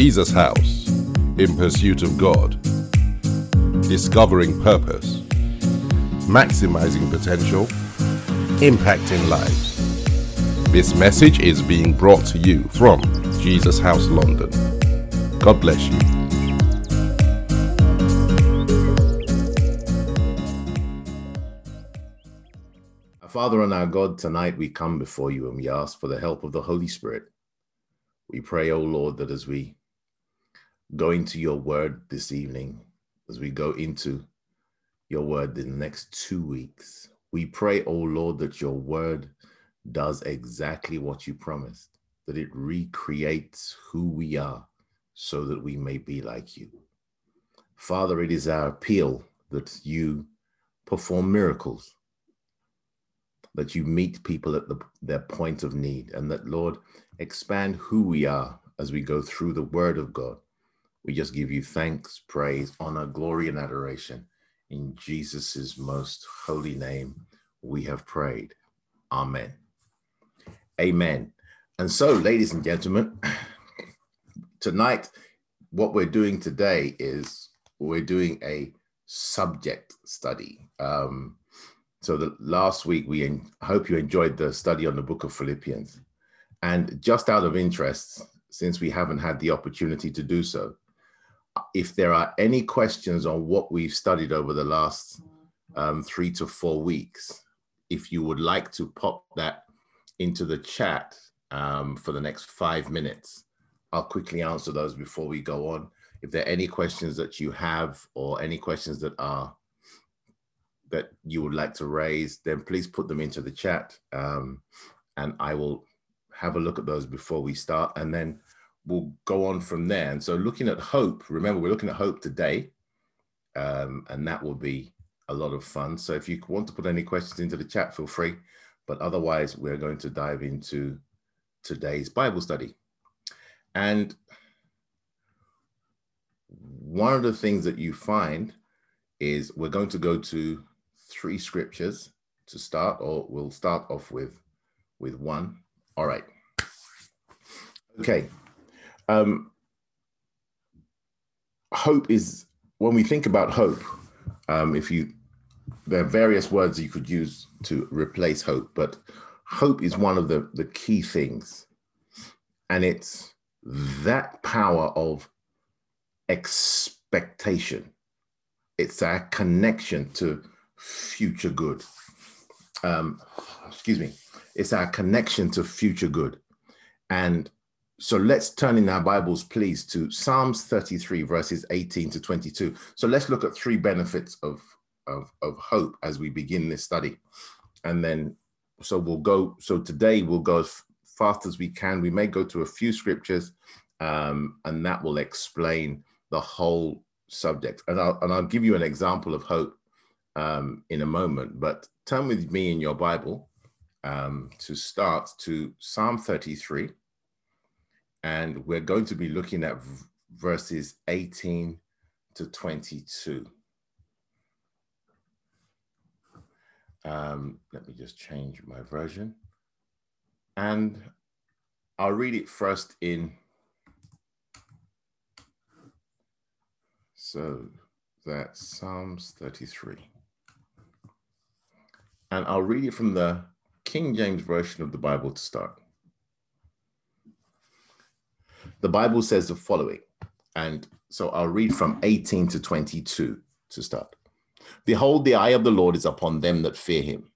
Jesus House in pursuit of God, discovering purpose, maximizing potential, impacting lives. This message is being brought to you from Jesus House London. God bless you. Our Father and our God, tonight we come before you and we ask for the help of the Holy Spirit. We pray, O Lord, that as we go into your word this evening, as we go into your word the next two weeks, we pray, O Lord, that your word does exactly what you promised, that it recreates who we are so that we may be like you. Father, it is our appeal that you perform miracles, that you meet people at the, their point of need, and that, Lord, expand who we are as we go through the word of God. We just give you thanks, praise, honor, glory, and adoration. In Jesus' most holy name, we have prayed. Amen. Amen. And so, ladies and gentlemen, tonight, what we're doing today is we're doing a subject study. Um, so, the last week, we en- hope you enjoyed the study on the book of Philippians. And just out of interest, since we haven't had the opportunity to do so, if there are any questions on what we've studied over the last um, three to four weeks, if you would like to pop that into the chat um, for the next five minutes, I'll quickly answer those before we go on. If there are any questions that you have or any questions that are that you would like to raise, then please put them into the chat um, and I will have a look at those before we start. And then we'll go on from there. And so, looking at hope, remember, we're looking at hope today, um, and that will be a lot of fun. So, if you want to put any questions into the chat, feel free. But otherwise, we're going to dive into today's Bible study. And one of the things that you find is we're going to go to three scriptures to start, or we'll start off with with one. All right. Okay. Um, hope is when we think about hope. Um, if you there are various words you could use to replace hope, but hope is one of the the key things, and it's that power of expectation. It's our connection to future good. Um, excuse me. It's our connection to future good. And so let's turn in our Bibles, please, to Psalms 33, verses 18 to 22. So let's look at three benefits of, of, of hope as we begin this study. And then, so we'll go, so today we'll go as fast as we can. We may go to a few scriptures, um, and that will explain the whole subject. And I'll, and I'll give you an example of hope um, in a moment, but turn with me in your Bible um, to start to Psalm 33 and we're going to be looking at verses 18 to 22. Um, let me just change my version. And I'll read it first in. So that's Psalms 33. And I'll read it from the King James Version of the Bible to start the Bible says the following, and so I'll read from 18 to 22 to start. Behold, the eye of the Lord is upon them that fear him,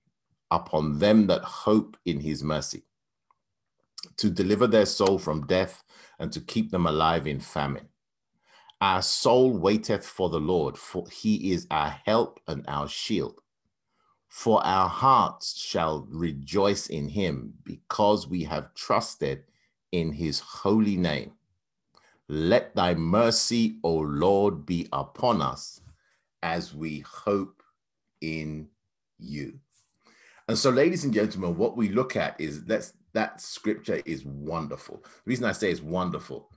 upon them that hope in his mercy, to deliver their soul from death and to keep them alive in famine. Our soul waiteth for the Lord, for he is our help and our shield. For our hearts shall rejoice in him because we have trusted in his holy name. Let thy mercy, O Lord, be upon us as we hope in you. And so, ladies and gentlemen, what we look at is that's that scripture is wonderful. The reason I say it's wonderful,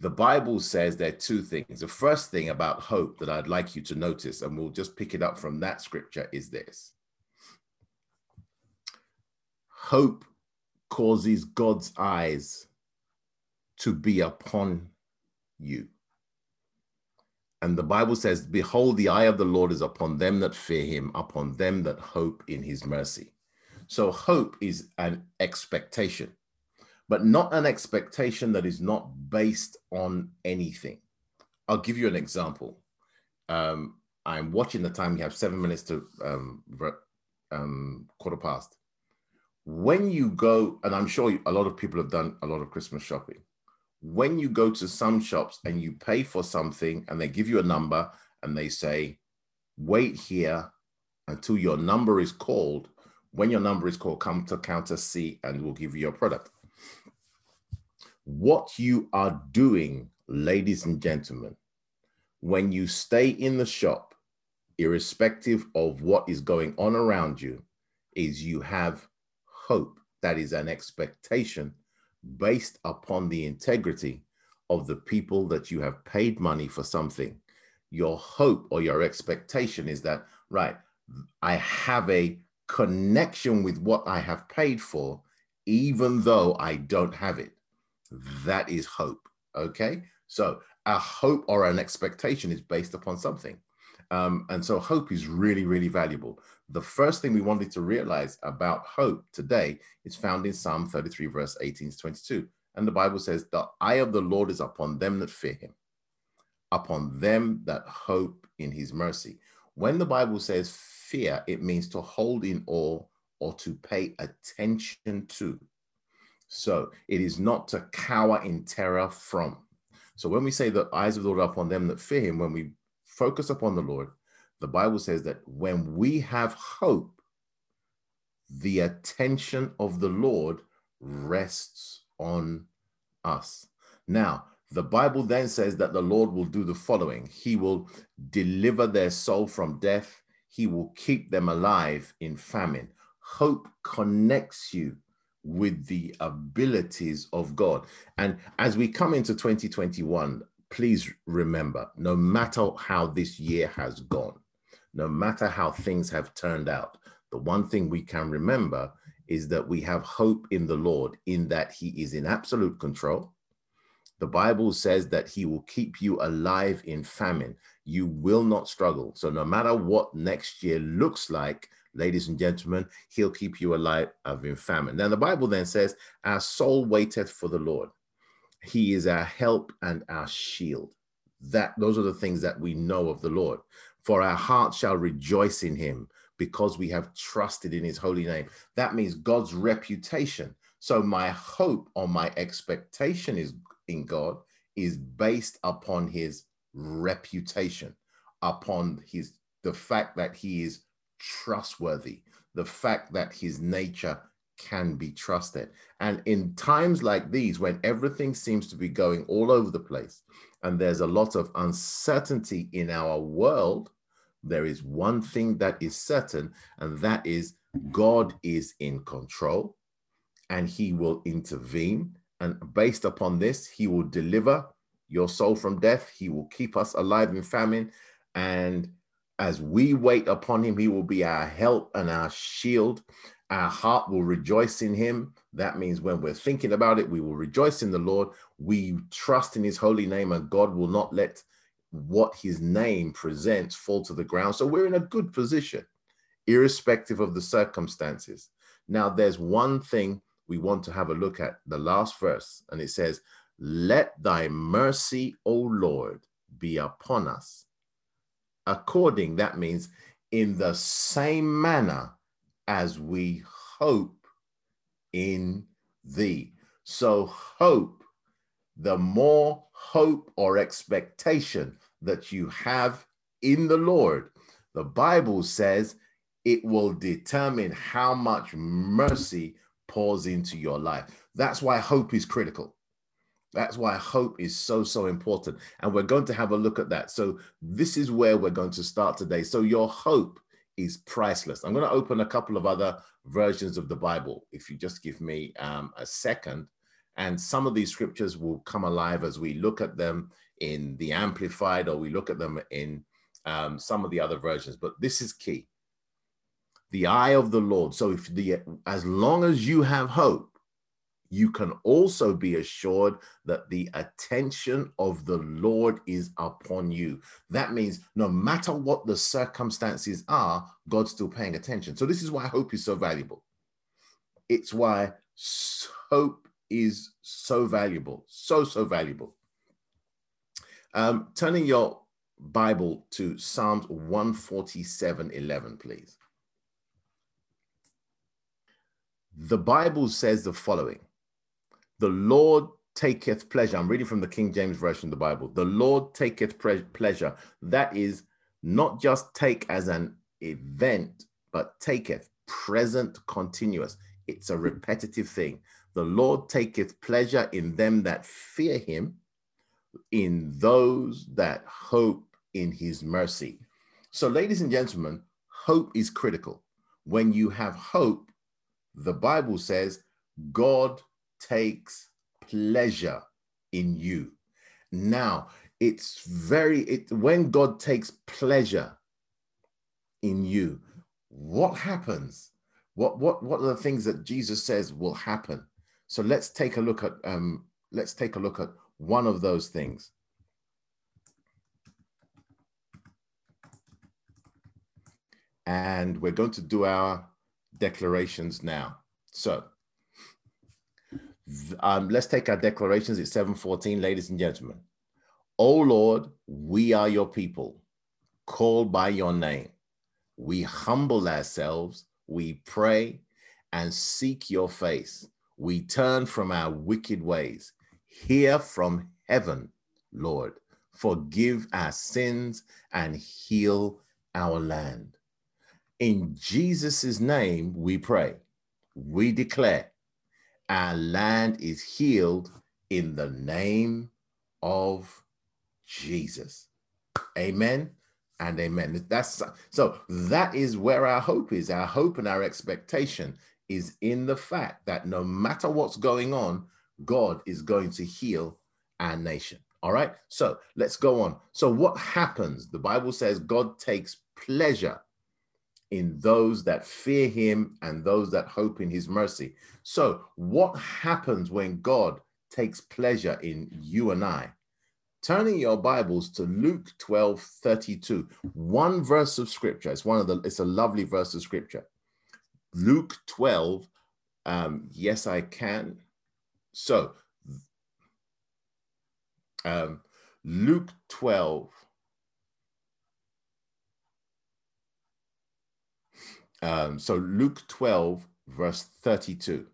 the Bible says there are two things. The first thing about hope that I'd like you to notice, and we'll just pick it up from that scripture, is this hope causes God's eyes to be upon you. And the Bible says, Behold, the eye of the Lord is upon them that fear him, upon them that hope in his mercy. So, hope is an expectation, but not an expectation that is not based on anything. I'll give you an example. Um, I'm watching the time. We have seven minutes to um, um, quarter past. When you go, and I'm sure a lot of people have done a lot of Christmas shopping when you go to some shops and you pay for something and they give you a number and they say, wait here until your number is called. When your number is called, come to counter C and we'll give you your product. What you are doing, ladies and gentlemen, when you stay in the shop, irrespective of what is going on around you, is you have hope. That is an expectation based upon the integrity of the people that you have paid money for something. Your hope or your expectation is that, right, I have a connection with what I have paid for, even though I don't have it. That is hope. Okay. So a hope or an expectation is based upon something. Um, and so hope is really, really valuable. The first thing we wanted to realize about hope today is found in Psalm 33, verse 18 to 22. And the Bible says, The eye of the Lord is upon them that fear him, upon them that hope in his mercy. When the Bible says fear, it means to hold in awe or to pay attention to. So it is not to cower in terror from. So when we say the eyes of the Lord are upon them that fear him, when we focus upon the Lord, the Bible says that when we have hope, the attention of the Lord rests on us. Now, the Bible then says that the Lord will do the following He will deliver their soul from death, He will keep them alive in famine. Hope connects you with the abilities of God. And as we come into 2021, please remember no matter how this year has gone, no matter how things have turned out, the one thing we can remember is that we have hope in the Lord, in that He is in absolute control. The Bible says that He will keep you alive in famine. You will not struggle. So, no matter what next year looks like, ladies and gentlemen, He'll keep you alive in famine. Now, the Bible then says, Our soul waiteth for the Lord. He is our help and our shield. That those are the things that we know of the Lord. For our heart shall rejoice in him because we have trusted in his holy name. That means God's reputation. So my hope or my expectation is in God is based upon his reputation, upon his the fact that he is trustworthy, the fact that his nature can be trusted. And in times like these, when everything seems to be going all over the place and there's a lot of uncertainty in our world, there is one thing that is certain, and that is God is in control and he will intervene. And based upon this, he will deliver your soul from death, he will keep us alive in famine. And as we wait upon him, he will be our help and our shield. Our heart will rejoice in him. That means when we're thinking about it, we will rejoice in the Lord. We trust in his holy name, and God will not let what his name presents fall to the ground. So we're in a good position, irrespective of the circumstances. Now, there's one thing we want to have a look at the last verse, and it says, Let thy mercy, O Lord, be upon us. According, that means in the same manner as we hope in thee. So, hope, the more hope or expectation that you have in the Lord, the Bible says it will determine how much mercy pours into your life. That's why hope is critical. That's why hope is so, so important. And we're going to have a look at that. So, this is where we're going to start today. So, your hope is priceless. I'm going to open a couple of other versions of the Bible. If you just give me um, a second, and some of these scriptures will come alive as we look at them in the Amplified or we look at them in um, some of the other versions. But this is key the eye of the Lord. So, if the as long as you have hope, you can also be assured that the attention of the Lord is upon you. That means no matter what the circumstances are, God's still paying attention. So, this is why hope is so valuable. It's why hope is so valuable, so, so valuable. Um, turning your Bible to Psalms 147 11, please. The Bible says the following The Lord taketh pleasure. I'm reading from the King James Version of the Bible. The Lord taketh pleasure. That is not just take as an event, but taketh present continuous. It's a repetitive thing. The Lord taketh pleasure in them that fear him, in those that hope in his mercy. So, ladies and gentlemen, hope is critical. When you have hope, the Bible says God takes pleasure in you. Now, it's very it when God takes pleasure in you, what happens? What what what are the things that Jesus says will happen? So let's take a look at um let's take a look at one of those things. And we're going to do our declarations now. So um, let's take our declarations. It's 714, ladies and gentlemen. O Lord, we are your people, called by your name. We humble ourselves, we pray and seek your face. We turn from our wicked ways. Hear from heaven, Lord. Forgive our sins and heal our land. In Jesus' name, we pray. We declare our land is healed in the name of Jesus. Amen and amen. That's so that is where our hope is. Our hope and our expectation is in the fact that no matter what's going on, God is going to heal our nation. All right. So let's go on. So, what happens? The Bible says God takes pleasure in those that fear him and those that hope in his mercy. So, what happens when God takes pleasure in you and I? Turning your Bibles to Luke 12 32, one verse of scripture. It's one of the, it's a lovely verse of scripture. Luke 12, um, yes, I can. So, um, Luke 12, Um, so Luke 12, verse 32.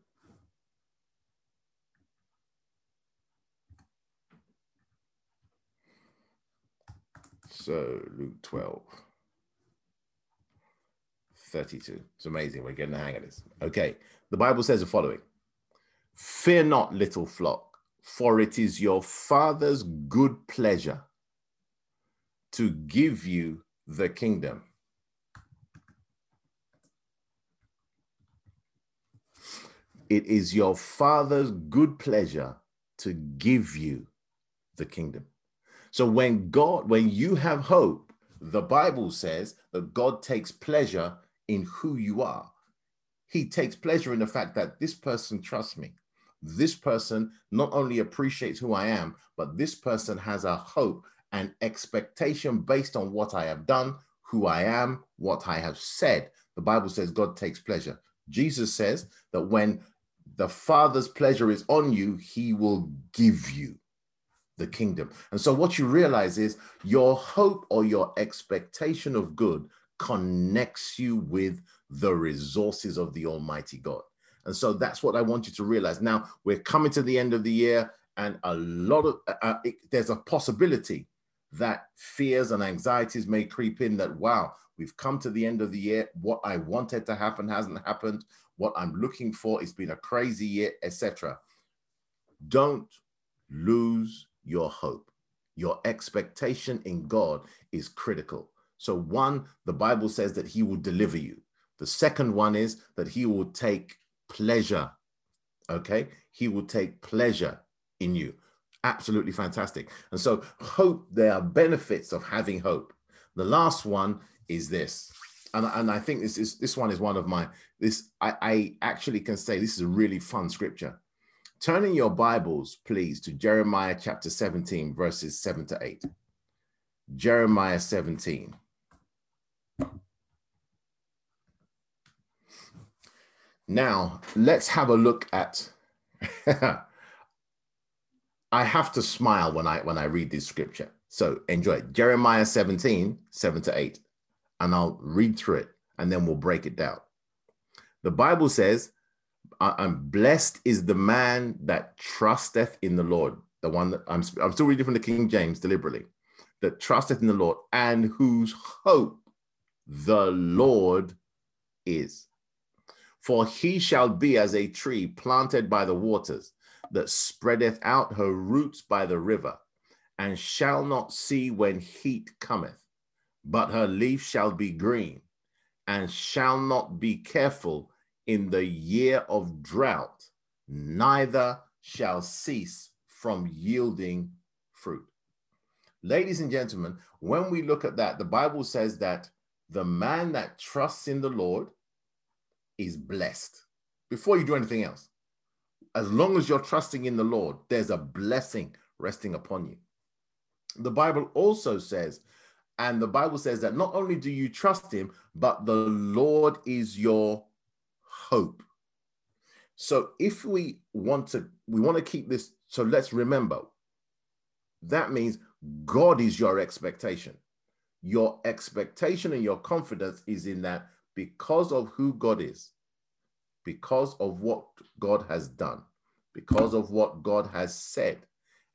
So Luke 12, 32. It's amazing. We're getting the hang of this. Okay. The Bible says the following Fear not, little flock, for it is your Father's good pleasure to give you the kingdom. It is your Father's good pleasure to give you the kingdom. So when God, when you have hope, the Bible says that God takes pleasure in who you are. He takes pleasure in the fact that this person trusts me. This person not only appreciates who I am, but this person has a hope and expectation based on what I have done, who I am, what I have said. The Bible says God takes pleasure. Jesus says that when the Father's pleasure is on you, he will give you the kingdom. And so, what you realize is your hope or your expectation of good connects you with the resources of the Almighty God. And so, that's what I want you to realize. Now, we're coming to the end of the year, and a lot of uh, uh it, there's a possibility that fears and anxieties may creep in that, wow, we've come to the end of the year. What I wanted to happen hasn't happened what I'm looking for. It's been a crazy year, etc. Don't lose your hope. Your expectation in God is critical. So, one, the Bible says that He will deliver you. The second one is that He will take pleasure. Okay? He will take pleasure in you. Absolutely fantastic. And so, hope, there are benefits of having hope. The last one is this and, and I think this is this one is one of my this I, I actually can say this is a really fun scripture. Turn in your Bibles, please, to Jeremiah chapter 17, verses 7 to 8. Jeremiah 17. Now, let's have a look at I have to smile when I when I read this scripture. So enjoy it. Jeremiah 17, 7 to 8. And I'll read through it and then we'll break it down. The Bible says, I'm blessed is the man that trusteth in the Lord. The one that I'm, I'm still reading from the King James deliberately, that trusteth in the Lord and whose hope the Lord is. For he shall be as a tree planted by the waters that spreadeth out her roots by the river, and shall not see when heat cometh, but her leaf shall be green, and shall not be careful in the year of drought, neither shall cease from yielding fruit. Ladies and gentlemen, when we look at that, the Bible says that the man that trusts in the Lord is blessed. Before you do anything else, as long as you're trusting in the Lord, there's a blessing resting upon you. The Bible also says, and the Bible says that not only do you trust him, but the Lord is your hope. So if we want to, we want to keep this. So let's remember that means God is your expectation. Your expectation and your confidence is in that because of who God is, because of what God has done, because of what God has said,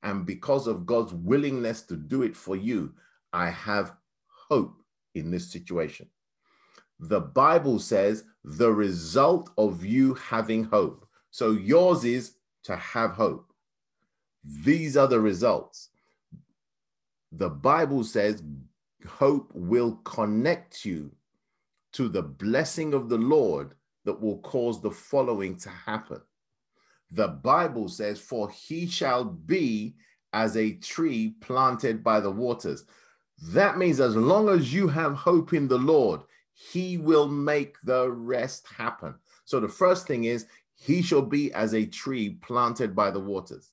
and because of God's willingness to do it for you, I have hope in this situation. The Bible says the result of you having hope. So yours is to have hope. These are the results. The Bible says hope will connect you to the blessing of the Lord that will cause the following to happen. The Bible says, For he shall be as a tree planted by the waters. That means as long as you have hope in the Lord, he will make the rest happen. So the first thing is, he shall be as a tree planted by the waters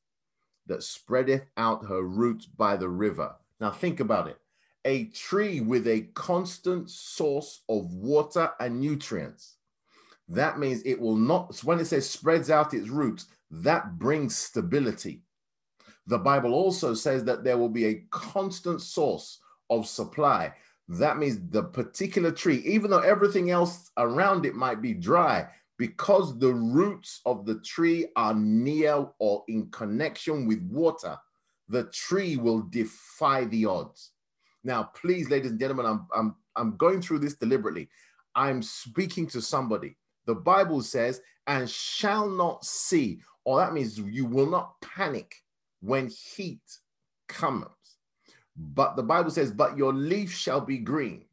that spreadeth out her roots by the river. Now think about it a tree with a constant source of water and nutrients. That means it will not, when it says spreads out its roots, that brings stability. The Bible also says that there will be a constant source of supply. That means the particular tree, even though everything else around it might be dry, because the roots of the tree are near or in connection with water, the tree will defy the odds. Now, please, ladies and gentlemen, I'm, I'm, I'm going through this deliberately. I'm speaking to somebody. The Bible says, and shall not see, or that means you will not panic when heat comes. But the Bible says, but your leaf shall be green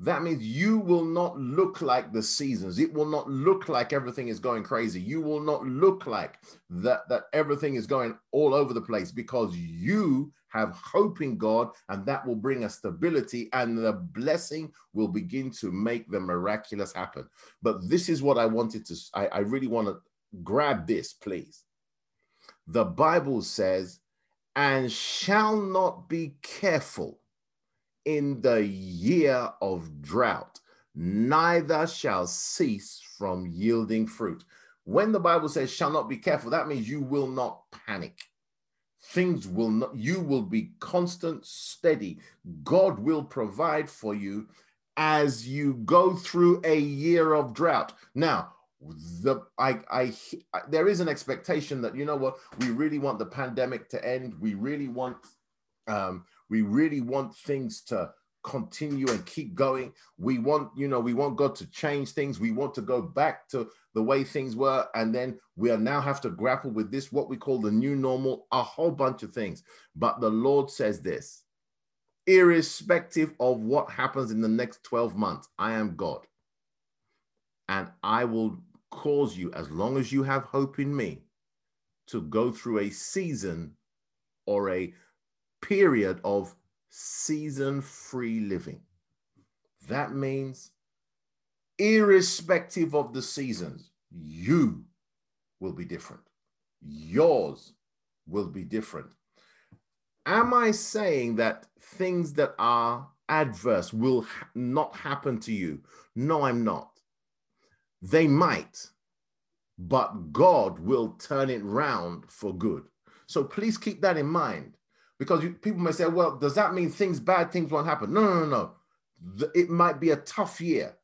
that means you will not look like the seasons. It will not look like everything is going crazy. You will not look like that, that everything is going all over the place because you have hope in God and that will bring a stability and the blessing will begin to make the miraculous happen. But this is what I wanted to, I, I really want to grab this, please. The Bible says, and shall not be careful in the year of drought, neither shall cease from yielding fruit. When the Bible says shall not be careful, that means you will not panic. Things will not, you will be constant, steady. God will provide for you as you go through a year of drought. Now, the I, I there is an expectation that you know what we really want the pandemic to end. We really want um, we really want things to continue and keep going. We want, you know, we want God to change things. We want to go back to the way things were. And then we are now have to grapple with this, what we call the new normal, a whole bunch of things. But the Lord says this irrespective of what happens in the next 12 months, I am God. And I will cause you, as long as you have hope in me, to go through a season or a period of season free living. That means, irrespective of the seasons, you will be different. Yours will be different. Am I saying that things that are adverse will ha- not happen to you? No, I'm not. They might, but God will turn it round for good. So please keep that in mind because you, people may say, well, does that mean things, bad things won't happen? No, no, no, no. The, it might be a tough year,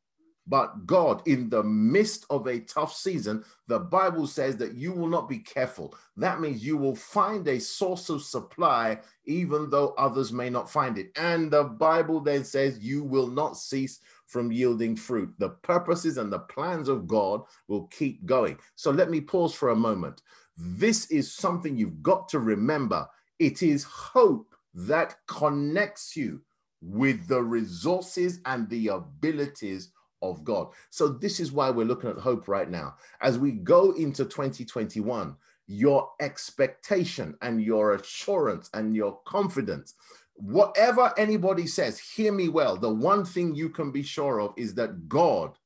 but God, in the midst of a tough season, the Bible says that you will not be careful. That means you will find a source of supply, even though others may not find it. And the Bible then says you will not cease from yielding fruit. The purposes and the plans of God will keep going. So let me pause for a moment. This is something you've got to remember. It is hope that connects you with the resources and the abilities of God. So, this is why we're looking at hope right now. As we go into 2021, your expectation and your assurance and your confidence whatever anybody says, hear me well. The one thing you can be sure of is that God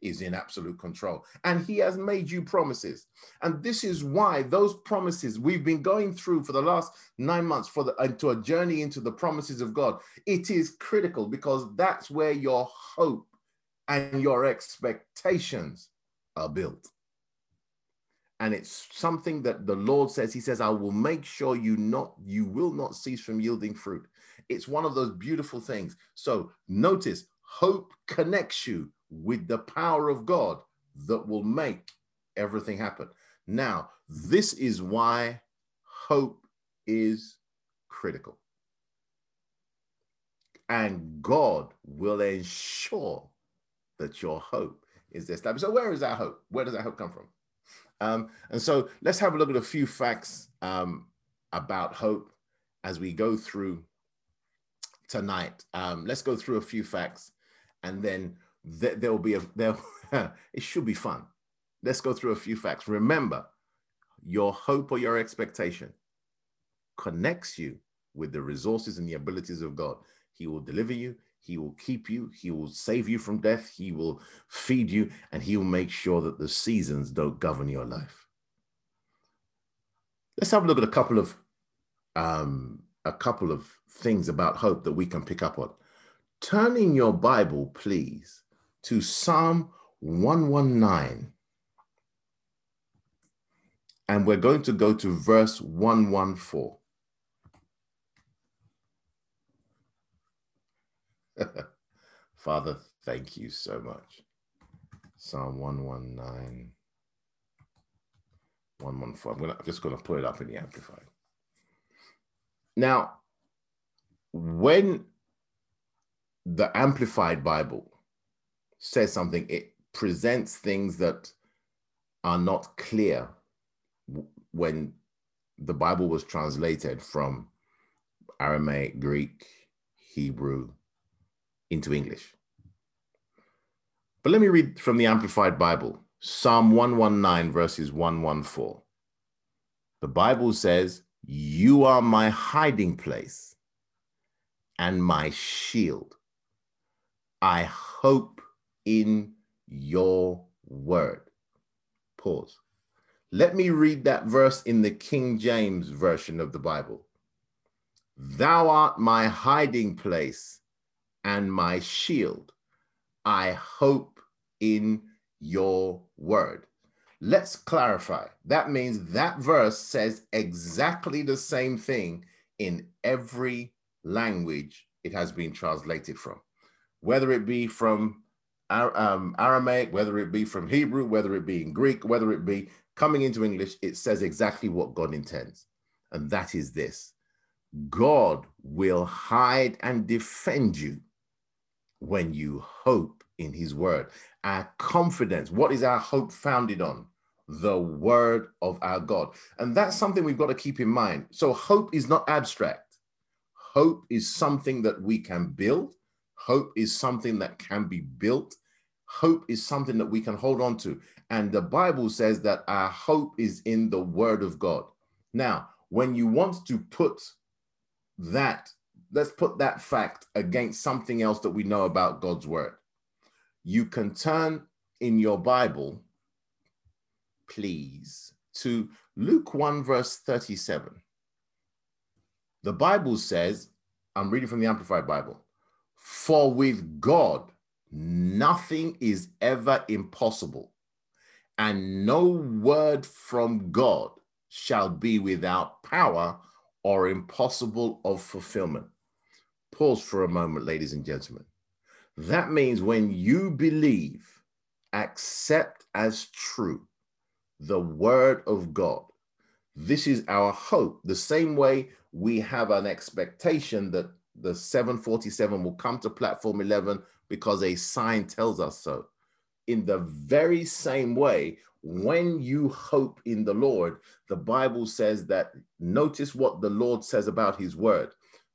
is in absolute control and he has made you promises. And this is why those promises we've been going through for the last nine months for the into a journey into the promises of God. It is critical because that's where your hope and your expectations are built and it's something that the lord says he says i will make sure you not you will not cease from yielding fruit it's one of those beautiful things so notice hope connects you with the power of god that will make everything happen. Now this is why hope is critical. And god will ensure that your hope is established. So where is that hope? Where does that hope come from? Um, and so let's have a look at a few facts um, about hope as we go through tonight. Um, let's go through a few facts and then th- there'll be a, there, it should be fun. Let's go through a few facts. Remember, your hope or your expectation connects you with the resources and the abilities of God. He will deliver you, he will keep you. He will save you from death. He will feed you, and he will make sure that the seasons don't govern your life. Let's have a look at a couple of um, a couple of things about hope that we can pick up on. Turn in your Bible, please, to Psalm 119. And we're going to go to verse 114. Father, thank you so much. Psalm 119, 114. I'm, gonna, I'm just going to put it up in the Amplified. Now, when the Amplified Bible says something, it presents things that are not clear when the Bible was translated from Aramaic, Greek, Hebrew, into English. But let me read from the Amplified Bible Psalm 119, verses 114. The Bible says, You are my hiding place and my shield. I hope in your word. Pause. Let me read that verse in the King James Version of the Bible. Thou art my hiding place and my shield. I hope in your word. Let's clarify. That means that verse says exactly the same thing in every language it has been translated from, whether it be from um, Aramaic, whether it be from Hebrew, whether it be in Greek, whether it be coming into English, it says exactly what God intends. And that is this God will hide and defend you when you hope in his word. Our confidence, what is our hope founded on? The word of our God. And that's something we've got to keep in mind. So, hope is not abstract. Hope is something that we can build. Hope is something that can be built. Hope is something that we can hold on to. And the Bible says that our hope is in the word of God. Now, when you want to put that let's put that fact against something else that we know about God's word. You can turn in your Bible, please, to Luke 1, verse 37. The Bible says, I'm reading from the Amplified Bible, for with God, nothing is ever impossible, and no word from God shall be without power or impossible of fulfillment. Pause for a moment, ladies and gentlemen. That means when you believe, accept as true the word of God, this is our hope. The same way we have an expectation that the 747 will come to platform 11 because a sign tells us so. In the very same way, when you hope in the Lord, the Bible says that notice what the Lord says about his word.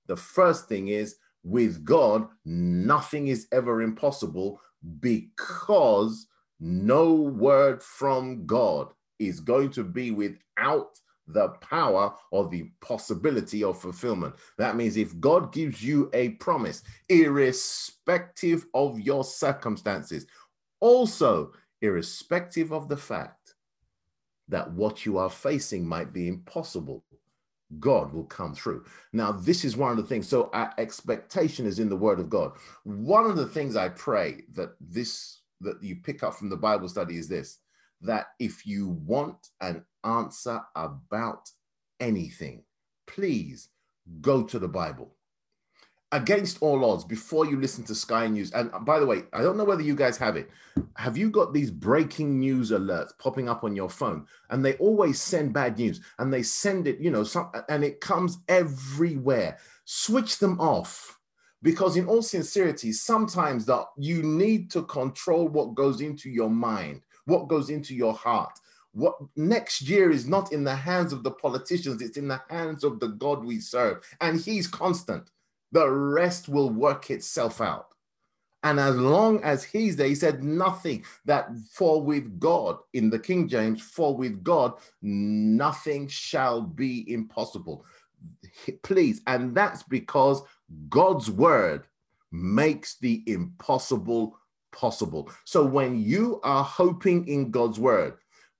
The first thing is with God, nothing is ever impossible because no word from God is going to be without the power or the possibility of fulfillment. That means if God gives you a promise, irrespective of your circumstances, also irrespective of the fact that what you are facing might be impossible, God will come through. Now, this is one of the things. So, our expectation is in the Word of God. One of the things I pray that this that you pick up from the Bible study is this that if you want an answer about anything, please go to the Bible. Against all odds, before you listen to Sky News, and uh, by the way, I don't know whether you guys have it. Have you got these breaking news alerts popping up on your phone? And they always send bad news and they send it, you know, some, and it comes everywhere. Switch them off because in all sincerity sometimes that you need to control what goes into your mind what goes into your heart. What next year is not in the hands of the politicians, it's in the hands of the God we serve. And He's constant. The rest will work itself out. And as long as he's there, he said nothing that for with God in the King James, for with God, nothing shall be impossible. Please. And that's because God's word makes the impossible possible. So when you are hoping in God's word,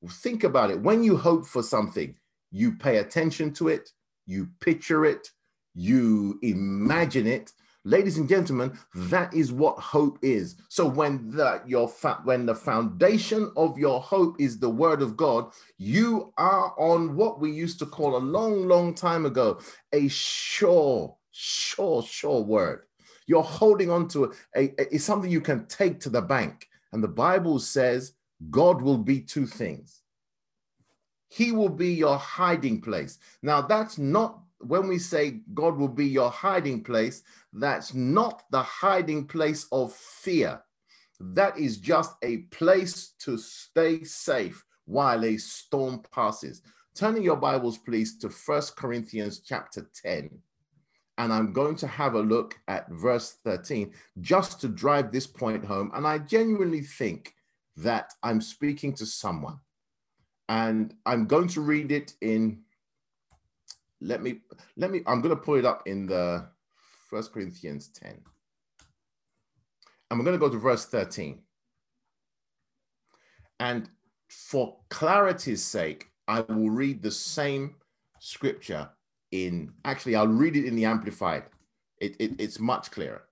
think about it. When you hope for something, you pay attention to it, you picture it, you imagine it. Ladies and gentlemen, that is what hope is. So when the your fa- when the foundation of your hope is the word of God, you are on what we used to call a long, long time ago a sure, sure, sure word. You're holding on to a It's something you can take to the bank. And the Bible says God will be two things. He will be your hiding place. Now, that's not when we say God will be your hiding place, that's not the hiding place of fear. That is just a place to stay safe while a storm passes. Turning your Bibles, please, to First Corinthians chapter 10 and I'm going to have a look at verse 13 just to drive this point home. And I genuinely think that I'm speaking to someone. And I'm going to read it in, let me, let me, I'm going to put it up in the First Corinthians 10. And we're going to go to verse 13. And for clarity's sake, I will read the same scripture in actually I'll read it in the amplified. It, it, it's much clearer.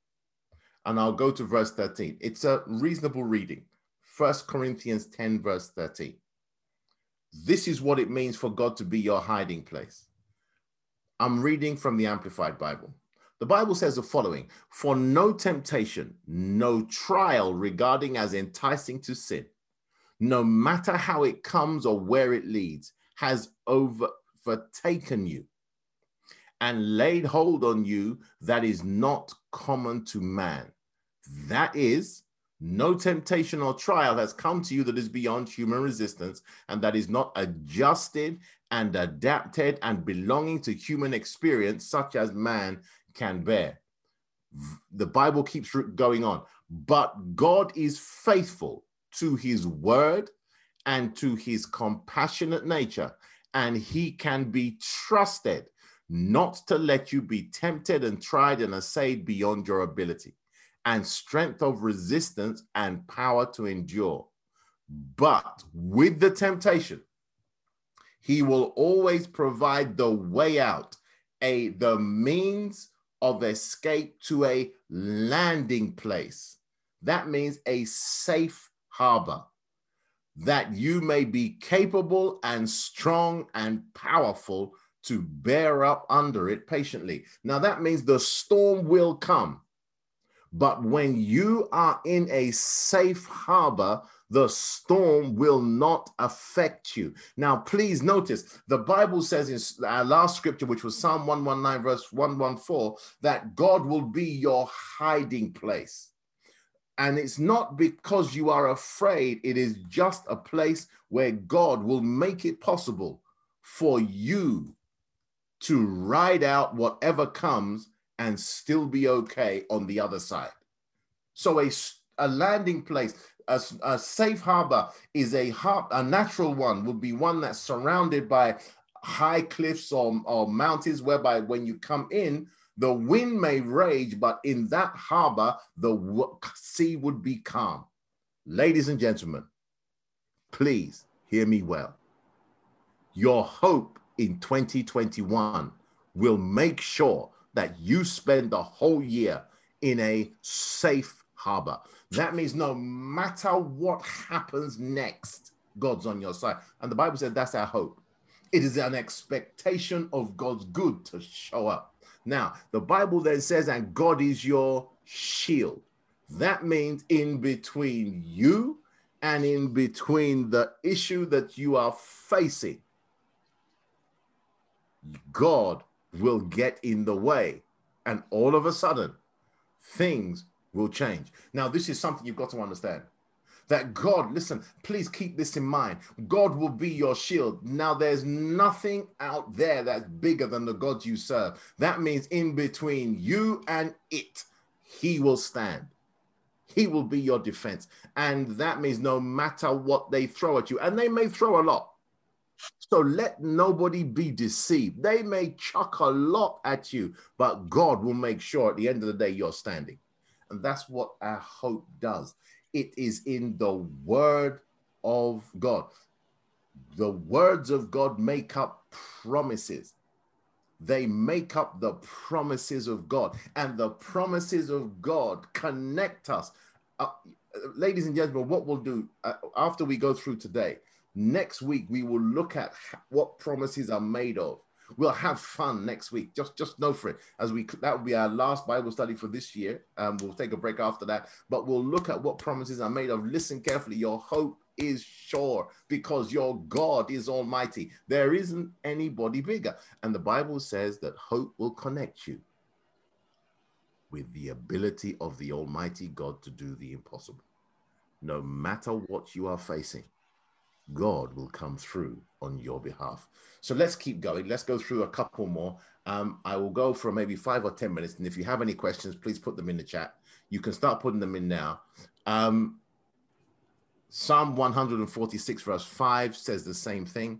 And I'll go to verse 13. It's a reasonable reading. First Corinthians 10, verse 13. This is what it means for God to be your hiding place. I'm reading from the Amplified Bible. The Bible says the following For no temptation, no trial regarding as enticing to sin, no matter how it comes or where it leads, has overtaken you and laid hold on you that is not common to man. That is, no temptation or trial has come to you that is beyond human resistance and that is not adjusted and adapted and belonging to human experience, such as man can bear. The Bible keeps going on. But God is faithful to his word and to his compassionate nature, and he can be trusted not to let you be tempted and tried and assayed beyond your ability, and strength of resistance and power to endure. But with the temptation, He will always provide the way out, a the means of escape to a landing place. That means a safe harbor that you may be capable and strong and powerful to bear up under it patiently. Now, that means the storm will come. But when you are in a safe harbor, the storm will not affect you. Now, please notice the Bible says in our last scripture, which was Psalm 119, verse 114, that God will be your hiding place. And it's not because you are afraid, it is just a place where God will make it possible for you to ride out whatever comes and still be okay on the other side. So a, a landing place, a, a safe harbor is a, har- a natural one, would be one that's surrounded by high cliffs or, or mountains, whereby when you come in, the wind may rage, but in that harbor, the sea would be calm. Ladies and gentlemen, please hear me well. Your hope in 2021 will make sure that you spend the whole year in a safe harbor. That means no matter what happens next, God's on your side. And the Bible said that's our hope. It is an expectation of God's good to show up. Now, the Bible then says, and God is your shield. That means in between you and in between the issue that you are facing, God will get in the way. And all of a sudden, things will change. Now, this is something you've got to understand that God, listen, please keep this in mind. God will be your shield. Now, there's nothing out there that's bigger than the God you serve. That means in between you and it, He will stand. He will be your defense. And that means no matter what they throw at you, and they may throw a lot. So let nobody be deceived. They may chuck a lot at you, but God will make sure at the end of the day you're standing. And that's what our hope does it is in the word of God. The words of God make up promises. They make up the promises of God, and the promises of God connect us. Uh, ladies and gentlemen, what we'll do uh, after we go through today, next week we will look at what promises are made of We'll have fun next week. Just just know for it. As we that will be our last Bible study for this year. Um, we'll take a break after that, but we'll look at what promises are made of. Listen carefully. Your hope is sure because your God is almighty. There isn't anybody bigger. And the Bible says that hope will connect you with the ability of the Almighty God to do the impossible. No matter what you are facing, God will come through on your behalf. So let's keep going. Let's go through a couple more. Um, I will go for maybe five or 10 minutes. And if you have any questions, please put them in the chat. You can start putting them in now. Um, Psalm 146, verse 5 says the same thing.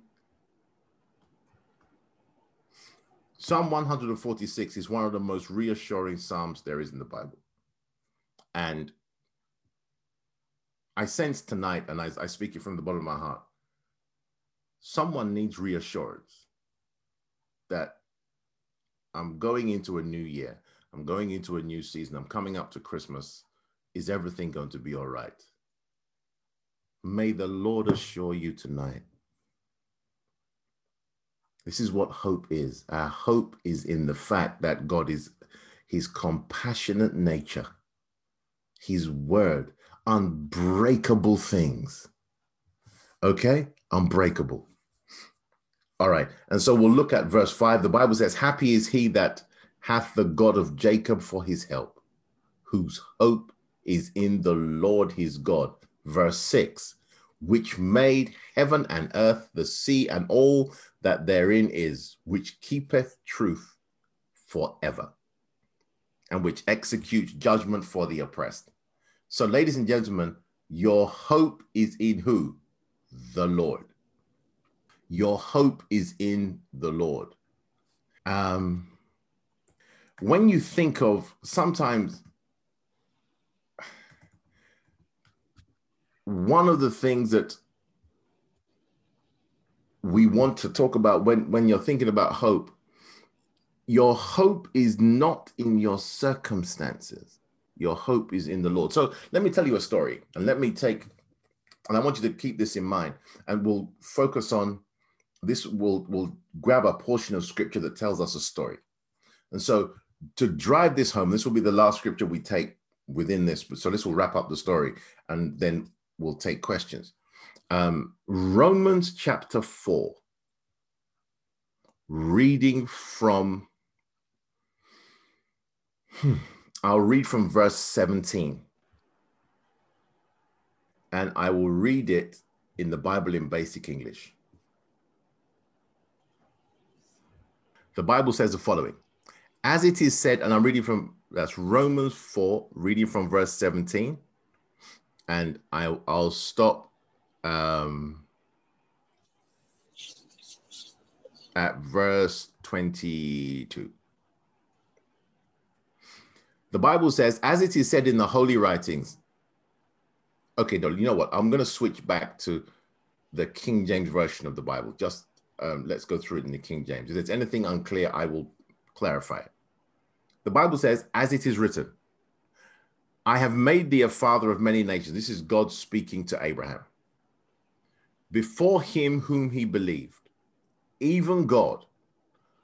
Psalm 146 is one of the most reassuring Psalms there is in the Bible. And I sense tonight, and I, I speak it from the bottom of my heart, someone needs reassurance that I'm going into a new year, I'm going into a new season, I'm coming up to Christmas. Is everything going to be all right? May the Lord assure you tonight. This is what hope is. Our hope is in the fact that God is his compassionate nature, his word, unbreakable things. Okay? Unbreakable. All right. And so we'll look at verse 5. The Bible says, Happy is he that hath the God of Jacob for his help, whose hope is in the Lord his God. Verse 6 Which made heaven and earth, the sea, and all that therein is, which keepeth truth forever, and which executes judgment for the oppressed. So, ladies and gentlemen, your hope is in who? The Lord. Your hope is in the Lord. Um, when you think of sometimes one of the things that we want to talk about when, when you're thinking about hope, your hope is not in your circumstances. Your hope is in the Lord. So let me tell you a story and let me take, and I want you to keep this in mind and we'll focus on this. We'll, we'll grab a portion of scripture that tells us a story. And so to drive this home, this will be the last scripture we take within this. So this will wrap up the story and then we'll take questions. Um, Romans chapter 4, reading from, hmm, I'll read from verse 17. And I will read it in the Bible in basic English. The Bible says the following As it is said, and I'm reading from that's Romans 4, reading from verse 17. And I, I'll stop um, at verse 22. The Bible says, as it is said in the holy writings. Okay, no, you know what? I'm going to switch back to the King James version of the Bible. Just um, let's go through it in the King James. If there's anything unclear, I will clarify it. The Bible says, as it is written, I have made thee a father of many nations. This is God speaking to Abraham. Before him whom he believed, even God,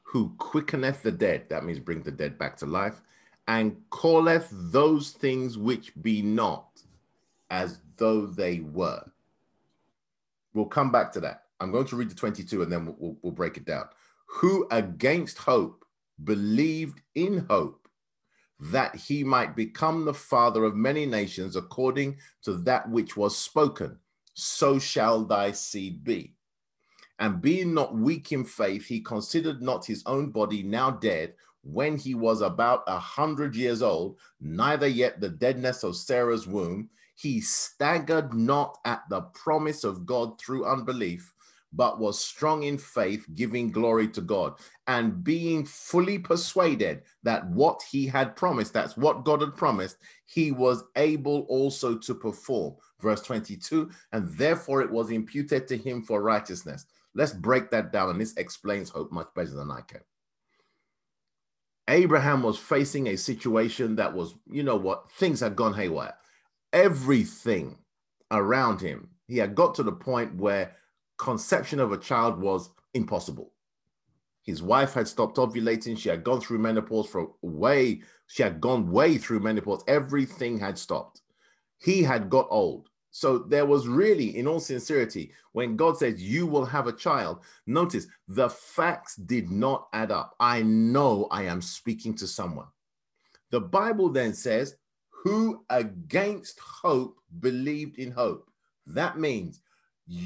who quickeneth the dead, that means bring the dead back to life, and calleth those things which be not as though they were. We'll come back to that. I'm going to read the 22 and then we'll, we'll, we'll break it down. Who against hope believed in hope that he might become the father of many nations according to that which was spoken, so shall thy seed be. And being not weak in faith, he considered not his own body now dead when he was about a hundred years old, neither yet the deadness of Sarah's womb. He staggered not at the promise of God through unbelief, but was strong in faith, giving glory to God, and being fully persuaded that what he had promised, that's what God had promised, he was able also to perform. Verse 22, and therefore it was imputed to him for righteousness. Let's break that down, and this explains hope much better than I can. Abraham was facing a situation that was, you know what, things had gone haywire. Everything around him, he had got to the point where conception of a child was impossible. His wife had stopped ovulating. She had gone through menopause for way, she had gone way through menopause. Everything had stopped. He had got old. So there was really, in all sincerity, when God says, You will have a child, notice the facts did not add up. I know I am speaking to someone. The Bible then says, Who against hope believed in hope. That means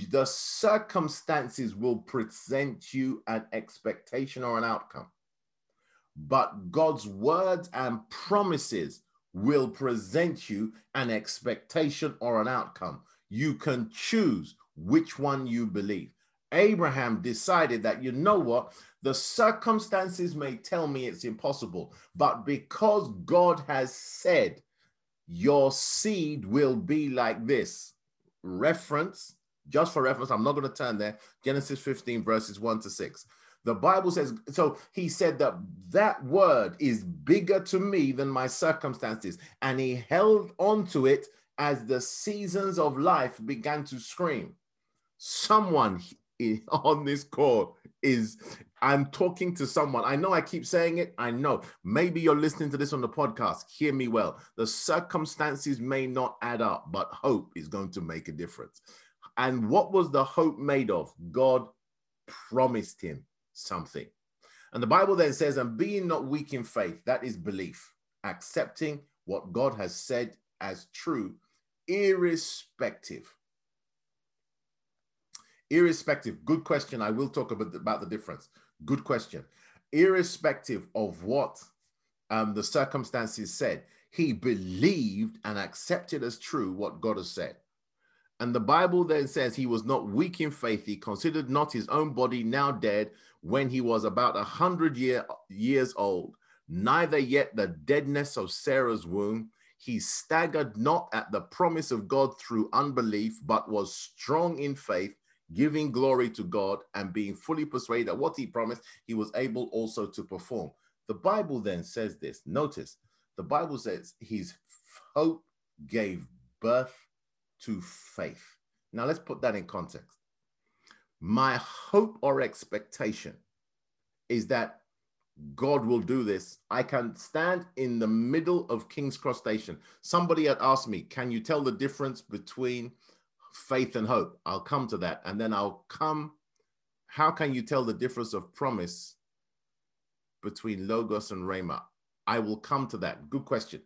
the circumstances will present you an expectation or an outcome. But God's words and promises will present you an expectation or an outcome. You can choose which one you believe. Abraham decided that, you know what, the circumstances may tell me it's impossible, but because God has said, your seed will be like this. Reference just for reference, I'm not going to turn there. Genesis 15, verses 1 to 6. The Bible says, so he said that that word is bigger to me than my circumstances. And he held on to it as the seasons of life began to scream. Someone on this call is, I'm talking to someone. I know I keep saying it. I know. Maybe you're listening to this on the podcast. Hear me well. The circumstances may not add up, but hope is going to make a difference. And what was the hope made of? God promised him something. And the Bible then says, and being not weak in faith, that is belief, accepting what God has said as true, irrespective. Irrespective, good question. I will talk about, about the difference. Good question. Irrespective of what um, the circumstances said, he believed and accepted as true what God has said. And the Bible then says he was not weak in faith. He considered not his own body now dead when he was about a hundred year, years old, neither yet the deadness of Sarah's womb. He staggered not at the promise of God through unbelief, but was strong in faith, giving glory to God and being fully persuaded that what he promised, he was able also to perform. The Bible then says this. Notice the Bible says his hope gave birth to faith. Now let's put that in context. My hope or expectation is that God will do this. I can stand in the middle of King's Cross Station. Somebody had asked me, Can you tell the difference between faith and hope? I'll come to that. And then I'll come. How can you tell the difference of promise between Logos and Rhema? I will come to that. Good question.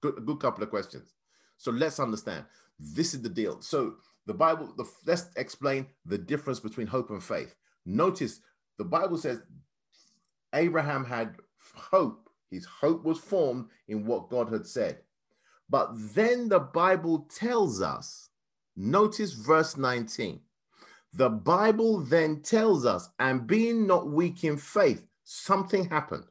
Good, good couple of questions. So let's understand. This is the deal. So the Bible, the, let's explain the difference between hope and faith. Notice the Bible says Abraham had hope. His hope was formed in what God had said. But then the Bible tells us, notice verse 19. The Bible then tells us, and being not weak in faith, something happened.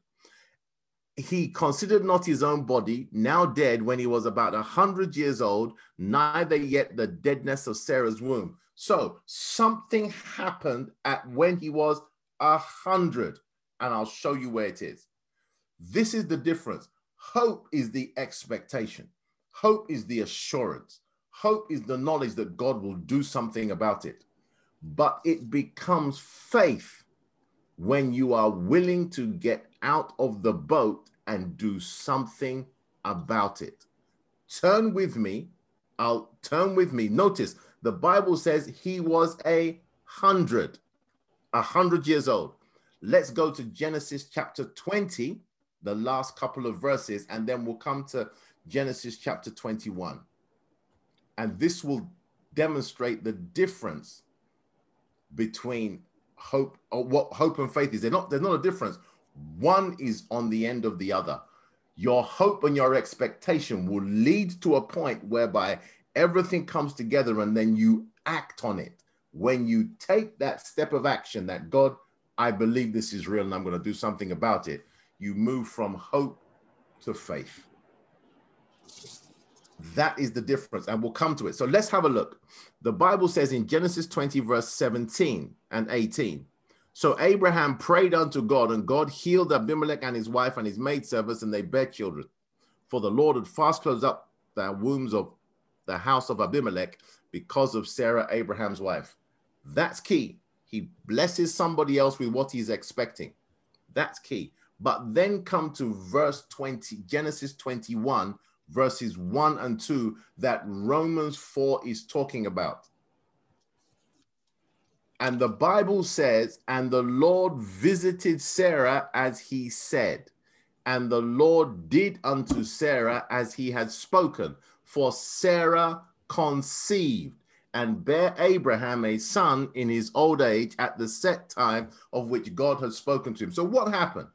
He considered not his own body, now dead when he was about a hundred years old, neither yet the deadness of Sarah's womb. So something happened at when he was a hundred and I'll show you where it is. This is the difference. Hope is the expectation, hope is the assurance, hope is the knowledge that God will do something about it. But it becomes faith when you are willing to get out of the boat and do something about it. Turn with me. I'll turn with me. Notice the Bible says he was a hundred, a hundred years old. Let's go to Genesis chapter 20, the last couple of verses, and then we'll come to Genesis chapter 21. And this will demonstrate the difference between hope or what hope and faith is. They're not, there's not a difference. One is on the end of the other. Your hope and your expectation will lead to a point whereby everything comes together and then you act on it. When you take that step of action that God I believe this is real and I'm going to do something about it, you move from hope to faith. That is the difference, and we'll come to it. So let's have a look. The Bible says in Genesis 20, verse 17 and 18. So Abraham prayed unto God, and God healed Abimelech and his wife and his maidservants, and they bare children. For the Lord had fast closed up the wombs of the house of Abimelech because of Sarah, Abraham's wife. That's key. He blesses somebody else with what he's expecting. That's key. But then come to verse 20, Genesis 21, verses 1 and 2, that Romans 4 is talking about. And the Bible says, And the Lord visited Sarah as he said, and the Lord did unto Sarah as he had spoken, for Sarah conceived and bear Abraham a son in his old age at the set time of which God had spoken to him. So, what happened?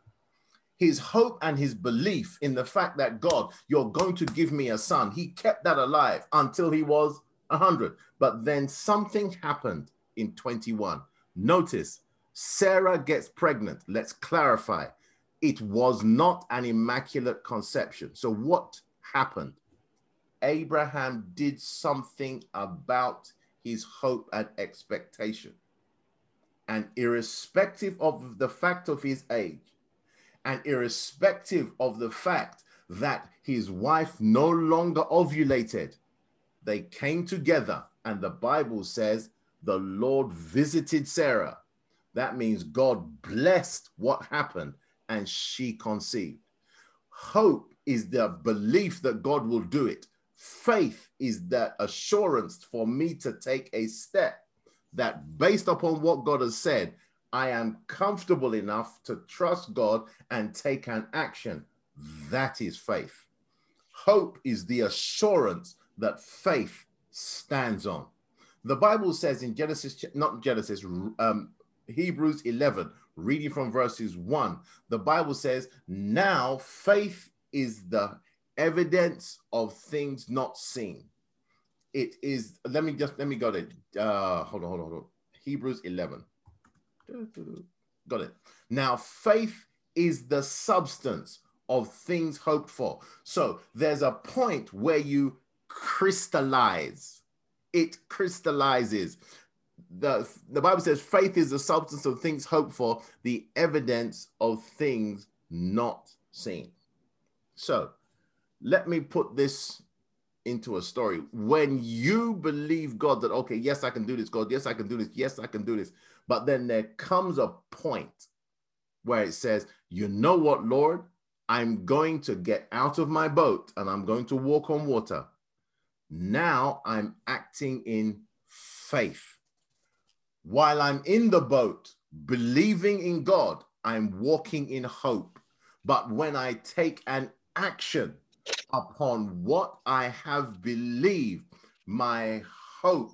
His hope and his belief in the fact that God, you're going to give me a son, he kept that alive until he was 100. But then something happened in 21. Notice Sarah gets pregnant. Let's clarify. It was not an immaculate conception. So, what happened? Abraham did something about his hope and expectation. And irrespective of the fact of his age, and irrespective of the fact that his wife no longer ovulated, they came together, and the Bible says the Lord visited Sarah. That means God blessed what happened, and she conceived. Hope is the belief that God will do it. Faith is that assurance for me to take a step that, based upon what God has said, I am comfortable enough to trust God and take an action. That is faith. Hope is the assurance that faith stands on. The Bible says in Genesis, not Genesis, um, Hebrews 11, reading from verses 1, the Bible says, Now faith is the evidence of things not seen. It is, let me just, let me go to, uh, hold on, hold on, hold on. Hebrews 11. Got it. Now, faith is the substance of things hoped for. So there's a point where you crystallize, it crystallizes. the, the Bible says faith is the substance of things hoped for, the evidence of things not seen. So let me put this into a story. When you believe God that, okay, yes, I can do this, God, yes, I can do this, yes, I can do this. But then there comes a point where it says, you know what, Lord, I'm going to get out of my boat and I'm going to walk on water. Now I'm acting in faith. While I'm in the boat, believing in God, I'm walking in hope. But when I take an action upon what I have believed, my hope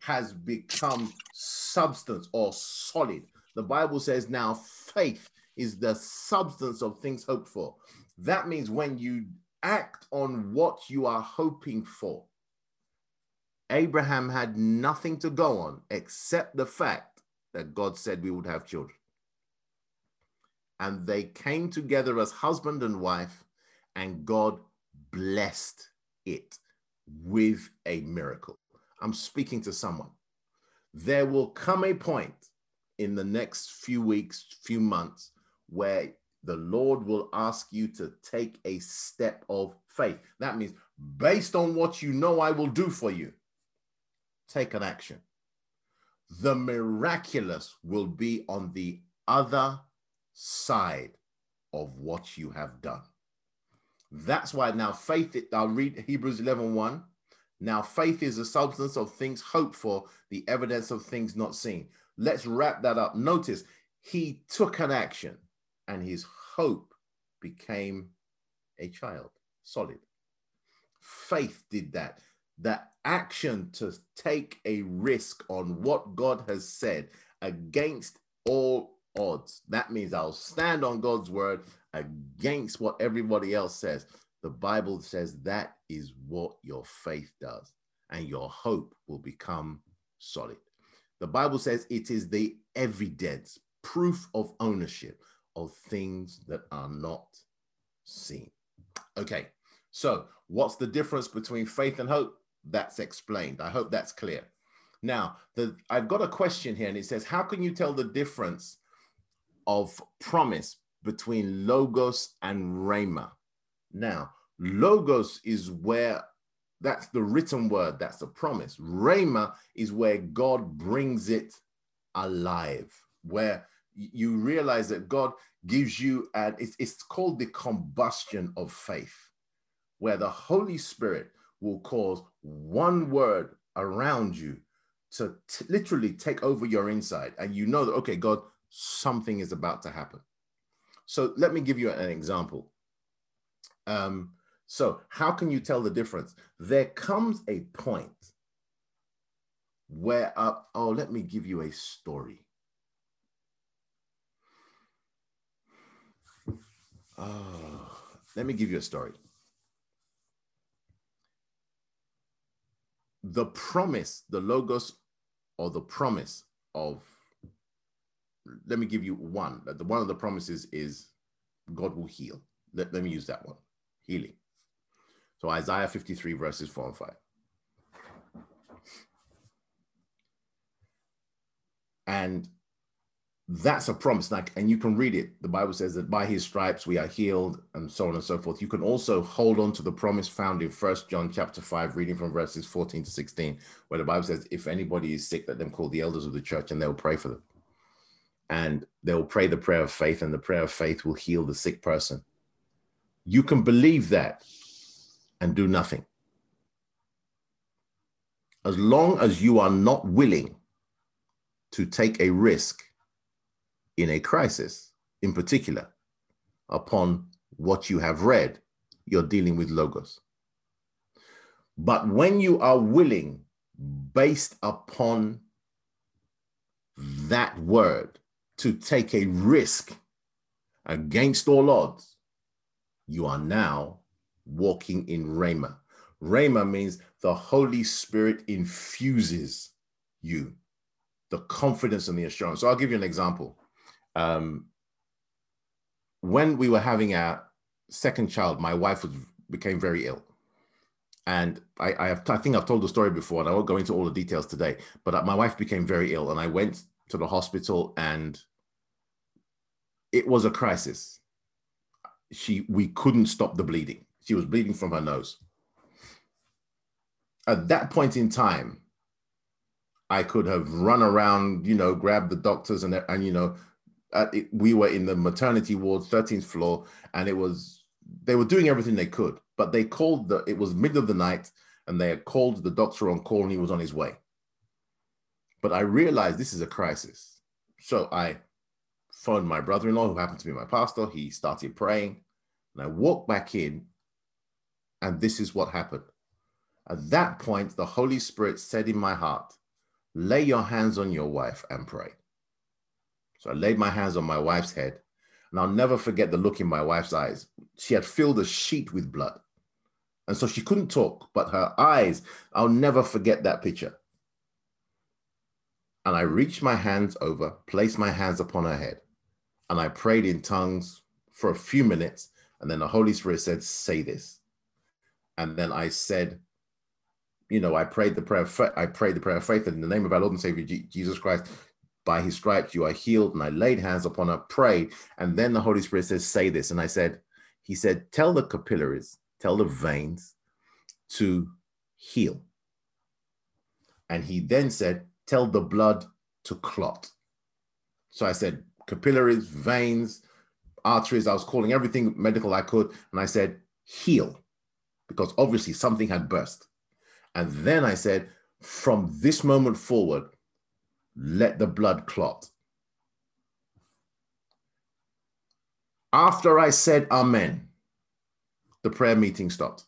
has become substance or solid. The Bible says now faith is the substance of things hoped for. That means when you act on what you are hoping for, Abraham had nothing to go on except the fact that God said we would have children. And they came together as husband and wife, and God blessed it with a miracle. I'm speaking to someone. There will come a point in the next few weeks, few months, where the Lord will ask you to take a step of faith. That means, based on what you know I will do for you, take an action. The miraculous will be on the other side of what you have done. That's why now faith, I'll read Hebrews 11 1. Now faith is the substance of things hoped for, the evidence of things not seen. Let's wrap that up. Notice he took an action and his hope became a child, solid. Faith did that. That action to take a risk on what God has said against all odds. That means I'll stand on God's word against what everybody else says. The Bible says that is what your faith does, and your hope will become solid. The Bible says it is the evidence, proof of ownership of things that are not seen. Okay, so what's the difference between faith and hope? That's explained. I hope that's clear. Now, the, I've got a question here, and it says, How can you tell the difference of promise between logos and rhema? Now, logos is where that's the written word, that's the promise. Rhema is where God brings it alive, where you realize that God gives you, and it's, it's called the combustion of faith, where the Holy Spirit will cause one word around you to t- literally take over your inside. And you know that, okay, God, something is about to happen. So let me give you an example. Um, so, how can you tell the difference? There comes a point where, uh, oh, let me give you a story. Oh, let me give you a story. The promise, the logos or the promise of, let me give you one. The one of the promises is God will heal. Let, let me use that one healing. So Isaiah 53, verses 4 and 5. And that's a promise. Like, and you can read it. The Bible says that by his stripes we are healed, and so on and so forth. You can also hold on to the promise found in First John chapter 5, reading from verses 14 to 16, where the Bible says, if anybody is sick, let them call the elders of the church and they'll pray for them. And they'll pray the prayer of faith, and the prayer of faith will heal the sick person. You can believe that and do nothing. As long as you are not willing to take a risk in a crisis, in particular, upon what you have read, you're dealing with logos. But when you are willing, based upon that word, to take a risk against all odds, you are now walking in Rhema. Rhema means the Holy Spirit infuses you the confidence and the assurance. So I'll give you an example um, when we were having our second child, my wife was became very ill, And I, I, have, I think I've told the story before, and I won't go into all the details today. But uh, my wife became very ill, and I went to the hospital, and it was a crisis. She, we couldn't stop the bleeding. She was bleeding from her nose. At that point in time, I could have run around, you know, grabbed the doctors, and and you know, Uh, it, we were in the maternity ward, 13th floor, and it was they were doing everything they could but they called the, it was middle of the night and they had called the doctor on call and he was on his way. But I realized this is a crisis. So I phoned my brother in law, who happened to be my pastor. He started praying. And I walked back in, and this is what happened. At that point, the Holy Spirit said in my heart, Lay your hands on your wife and pray. So I laid my hands on my wife's head, and I'll never forget the look in my wife's eyes. She had filled a sheet with blood. And so she couldn't talk, but her eyes, I'll never forget that picture. And I reached my hands over, placed my hands upon her head, and I prayed in tongues for a few minutes. And then the Holy Spirit said, Say this. And then I said, you know, I prayed the prayer. I prayed the prayer of faith in the name of our Lord and Savior Jesus Christ. By His stripes you are healed. And I laid hands upon her, prayed, and then the Holy Spirit says, "Say this." And I said, He said, "Tell the capillaries tell the veins to heal. And he then said, tell the blood to clot. So I said, capillaries, veins, arteries, I was calling everything medical I could. And I said, heal, because obviously something had burst. And then I said, from this moment forward, let the blood clot. After I said amen, the prayer meeting stopped.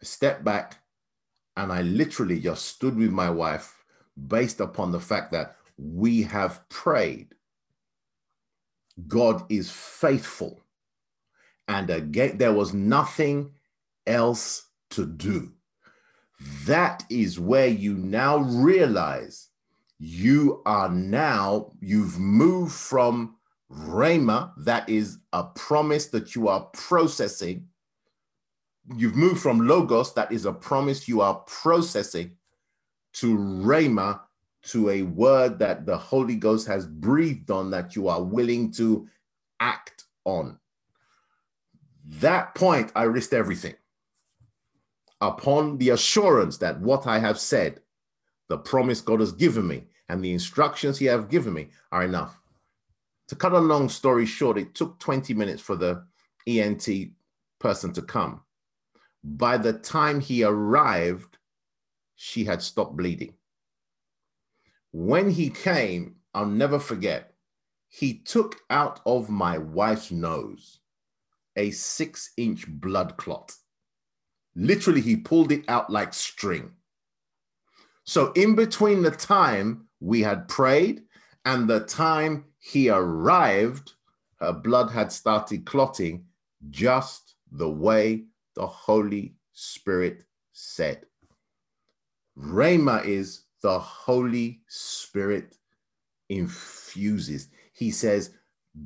I stepped back and I literally just stood with my wife based upon the fact that we have prayed. God is faithful. And again, there was nothing else to do. That is where you now realize you are now, you've moved from Rhema, that is a promise that you are processing. You've moved from Logos, that is a promise you are processing, to Rhema, to a word that the Holy Ghost has breathed on that you are willing to act on. That point, I risked everything. Upon the assurance that what I have said, the promise God has given me, and the instructions He has given me are enough to cut a long story short, it took 20 minutes for the ENT person to come. By the time he arrived, she had stopped bleeding. When he came, I'll never forget, he took out of my wife's nose a six inch blood clot. Literally, he pulled it out like string. So, in between the time we had prayed and the time he arrived, her blood had started clotting just the way the Holy Spirit said. Rhema is the Holy Spirit infuses. He says,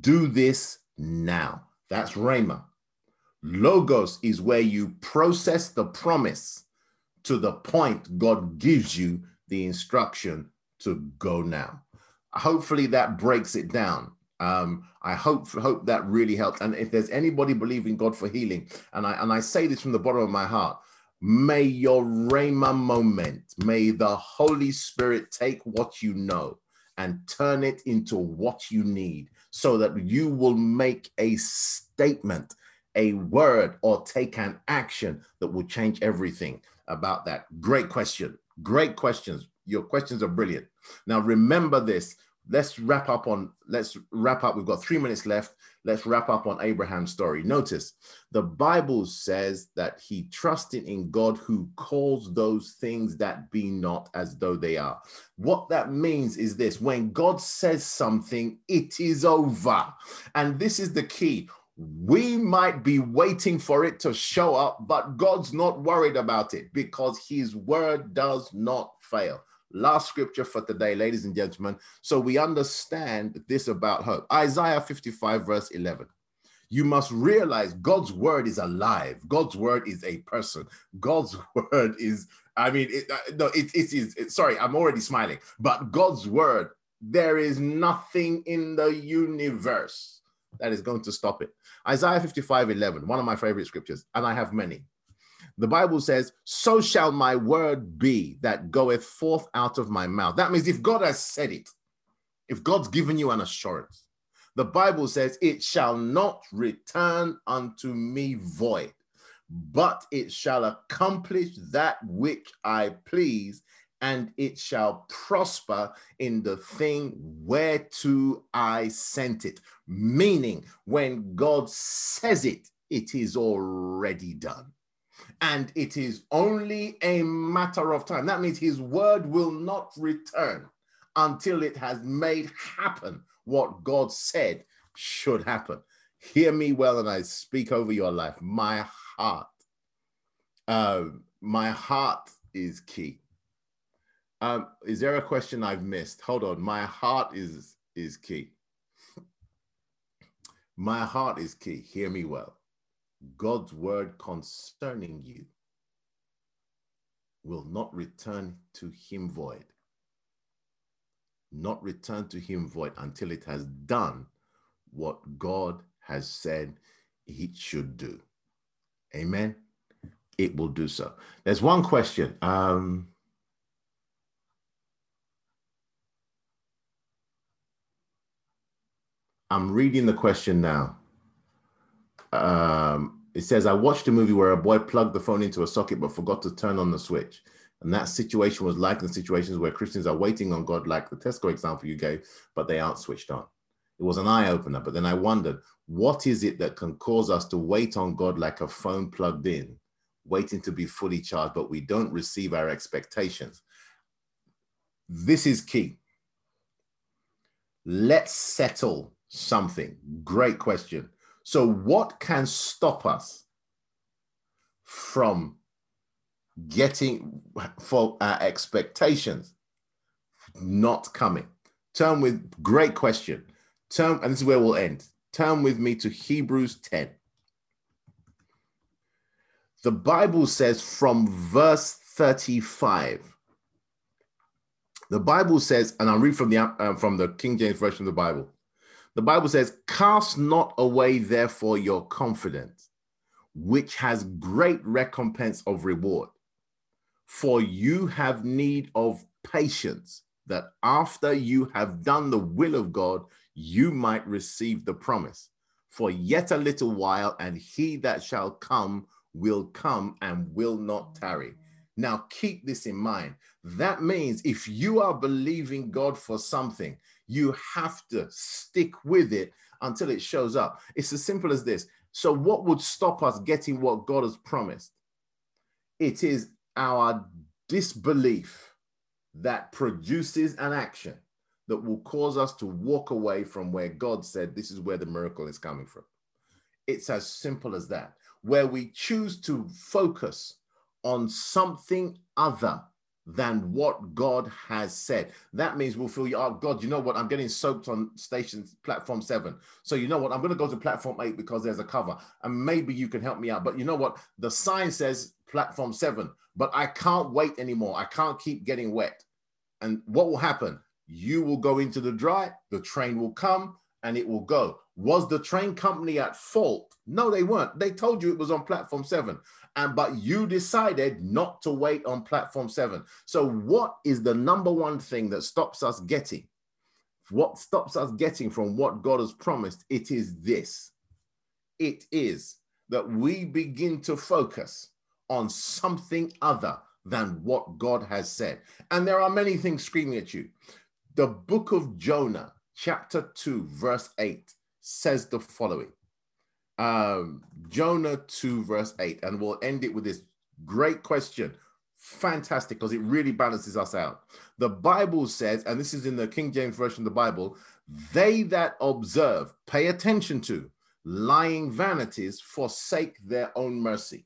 Do this now. That's Rhema. Logos is where you process the promise to the point God gives you the instruction to go now hopefully that breaks it down. Um, I hope hope that really helps. And if there's anybody believing God for healing, and I and I say this from the bottom of my heart, may your Rhema moment, may the Holy Spirit take what you know and turn it into what you need, so that you will make a statement, a word, or take an action that will change everything about that. Great question. Great questions. Your questions are brilliant. Now remember this let's wrap up on let's wrap up we've got three minutes left let's wrap up on abraham's story notice the bible says that he trusted in god who calls those things that be not as though they are what that means is this when god says something it is over and this is the key we might be waiting for it to show up but god's not worried about it because his word does not fail Last scripture for today, ladies and gentlemen. So we understand this about hope. Isaiah 55, verse 11. You must realize God's word is alive. God's word is a person. God's word is, I mean, it, uh, no, it, it is, it, sorry, I'm already smiling, but God's word, there is nothing in the universe that is going to stop it. Isaiah 55 11, one of my favorite scriptures, and I have many. The Bible says, So shall my word be that goeth forth out of my mouth. That means if God has said it, if God's given you an assurance, the Bible says, It shall not return unto me void, but it shall accomplish that which I please, and it shall prosper in the thing whereto I sent it. Meaning, when God says it, it is already done. And it is only a matter of time. That means his word will not return until it has made happen what God said should happen. Hear me well, and I speak over your life. My heart, uh, my heart is key. Um, is there a question I've missed? Hold on. My heart is is key. My heart is key. Hear me well. God's word concerning you will not return to him void not return to him void until it has done what God has said it should do. Amen. It will do so. There's one question. Um, I'm reading the question now. Um, it says, I watched a movie where a boy plugged the phone into a socket but forgot to turn on the switch. And that situation was like the situations where Christians are waiting on God, like the Tesco example you gave, but they aren't switched on. It was an eye opener. But then I wondered, what is it that can cause us to wait on God like a phone plugged in, waiting to be fully charged, but we don't receive our expectations? This is key. Let's settle something. Great question. So, what can stop us from getting for our expectations not coming. Turn with great question. Turn, and this is where we'll end. Turn with me to Hebrews 10. The Bible says from verse 35. The Bible says, and I'll read from the uh, from the King James version of the Bible. The Bible says, "Cast not away therefore your confidence, which has great recompense of reward." For you have need of patience, that after you have done the will of God, you might receive the promise. For yet a little while, and he that shall come will come and will not tarry. Now, keep this in mind. That means if you are believing God for something, you have to stick with it until it shows up. It's as simple as this. So, what would stop us getting what God has promised? It is our disbelief that produces an action that will cause us to walk away from where God said this is where the miracle is coming from. It's as simple as that, where we choose to focus on something other than what God has said. That means we'll feel, you. oh, God, you know what? I'm getting soaked on station platform seven. So, you know what? I'm going to go to platform eight because there's a cover and maybe you can help me out. But you know what? The sign says platform seven, but I can't wait anymore. I can't keep getting wet. And what will happen? You will go into the dry, the train will come and it will go. Was the train company at fault? No, they weren't. They told you it was on platform seven and but you decided not to wait on platform seven. So, what is the number one thing that stops us getting? What stops us getting from what God has promised? It is this it is that we begin to focus on something other than what God has said. And there are many things screaming at you. The book of Jonah, chapter 2, verse 8, says the following um, Jonah 2, verse 8. And we'll end it with this great question. Fantastic, because it really balances us out. The Bible says, and this is in the King James Version of the Bible, they that observe, pay attention to, lying vanities, forsake their own mercy.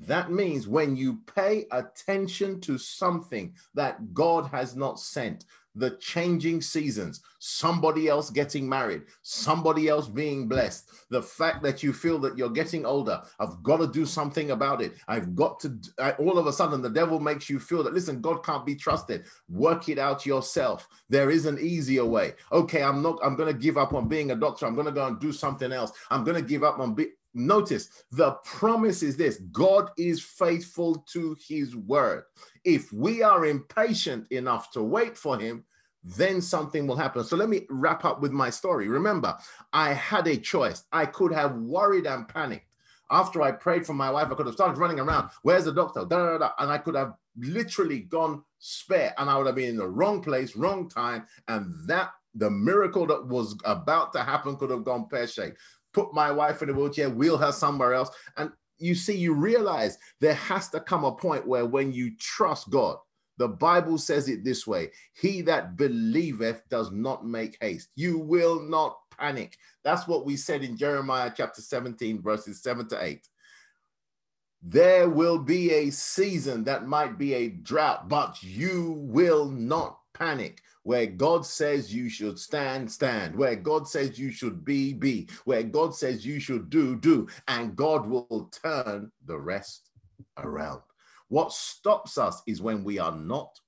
That means when you pay attention to something that God has not sent, the changing seasons, somebody else getting married, somebody else being blessed, the fact that you feel that you're getting older, I've got to do something about it. I've got to, I, all of a sudden, the devil makes you feel that, listen, God can't be trusted. Work it out yourself. There is an easier way. Okay, I'm not, I'm going to give up on being a doctor. I'm going to go and do something else. I'm going to give up on being, Notice the promise is this God is faithful to his word. If we are impatient enough to wait for him, then something will happen. So let me wrap up with my story. Remember, I had a choice. I could have worried and panicked. After I prayed for my wife, I could have started running around. Where's the doctor? Da, da, da, and I could have literally gone spare and I would have been in the wrong place, wrong time. And that the miracle that was about to happen could have gone pear shaped put my wife in a wheelchair, wheel her somewhere else. And you see, you realize there has to come a point where when you trust God, the Bible says it this way He that believeth does not make haste. You will not panic. That's what we said in Jeremiah chapter 17, verses 7 to 8. There will be a season that might be a drought, but you will not panic. Where God says you should stand, stand. Where God says you should be, be. Where God says you should do, do. And God will turn the rest around. What stops us is when we are not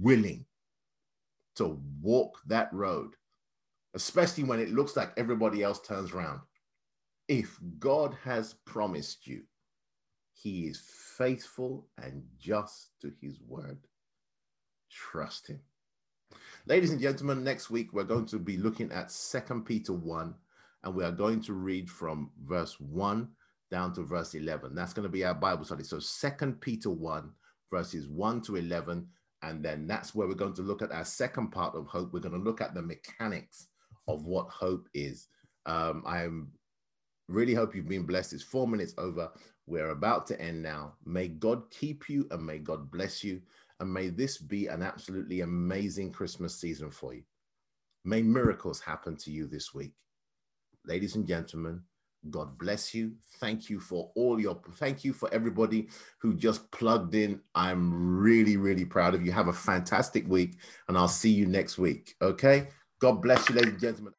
willing to walk that road, especially when it looks like everybody else turns around. If God has promised you, he is faithful and just to his word. Trust him. Ladies and gentlemen, next week we're going to be looking at Second Peter 1, and we are going to read from verse 1 down to verse 11. That's going to be our Bible study. So Second Peter 1, verses 1 to 11, and then that's where we're going to look at our second part of hope. We're going to look at the mechanics of what hope is. Um, I really hope you've been blessed. It's four minutes over. We're about to end now. May God keep you and may God bless you. And may this be an absolutely amazing Christmas season for you. May miracles happen to you this week. Ladies and gentlemen, God bless you. Thank you for all your, thank you for everybody who just plugged in. I'm really, really proud of you. Have a fantastic week, and I'll see you next week. Okay? God bless you, ladies and gentlemen.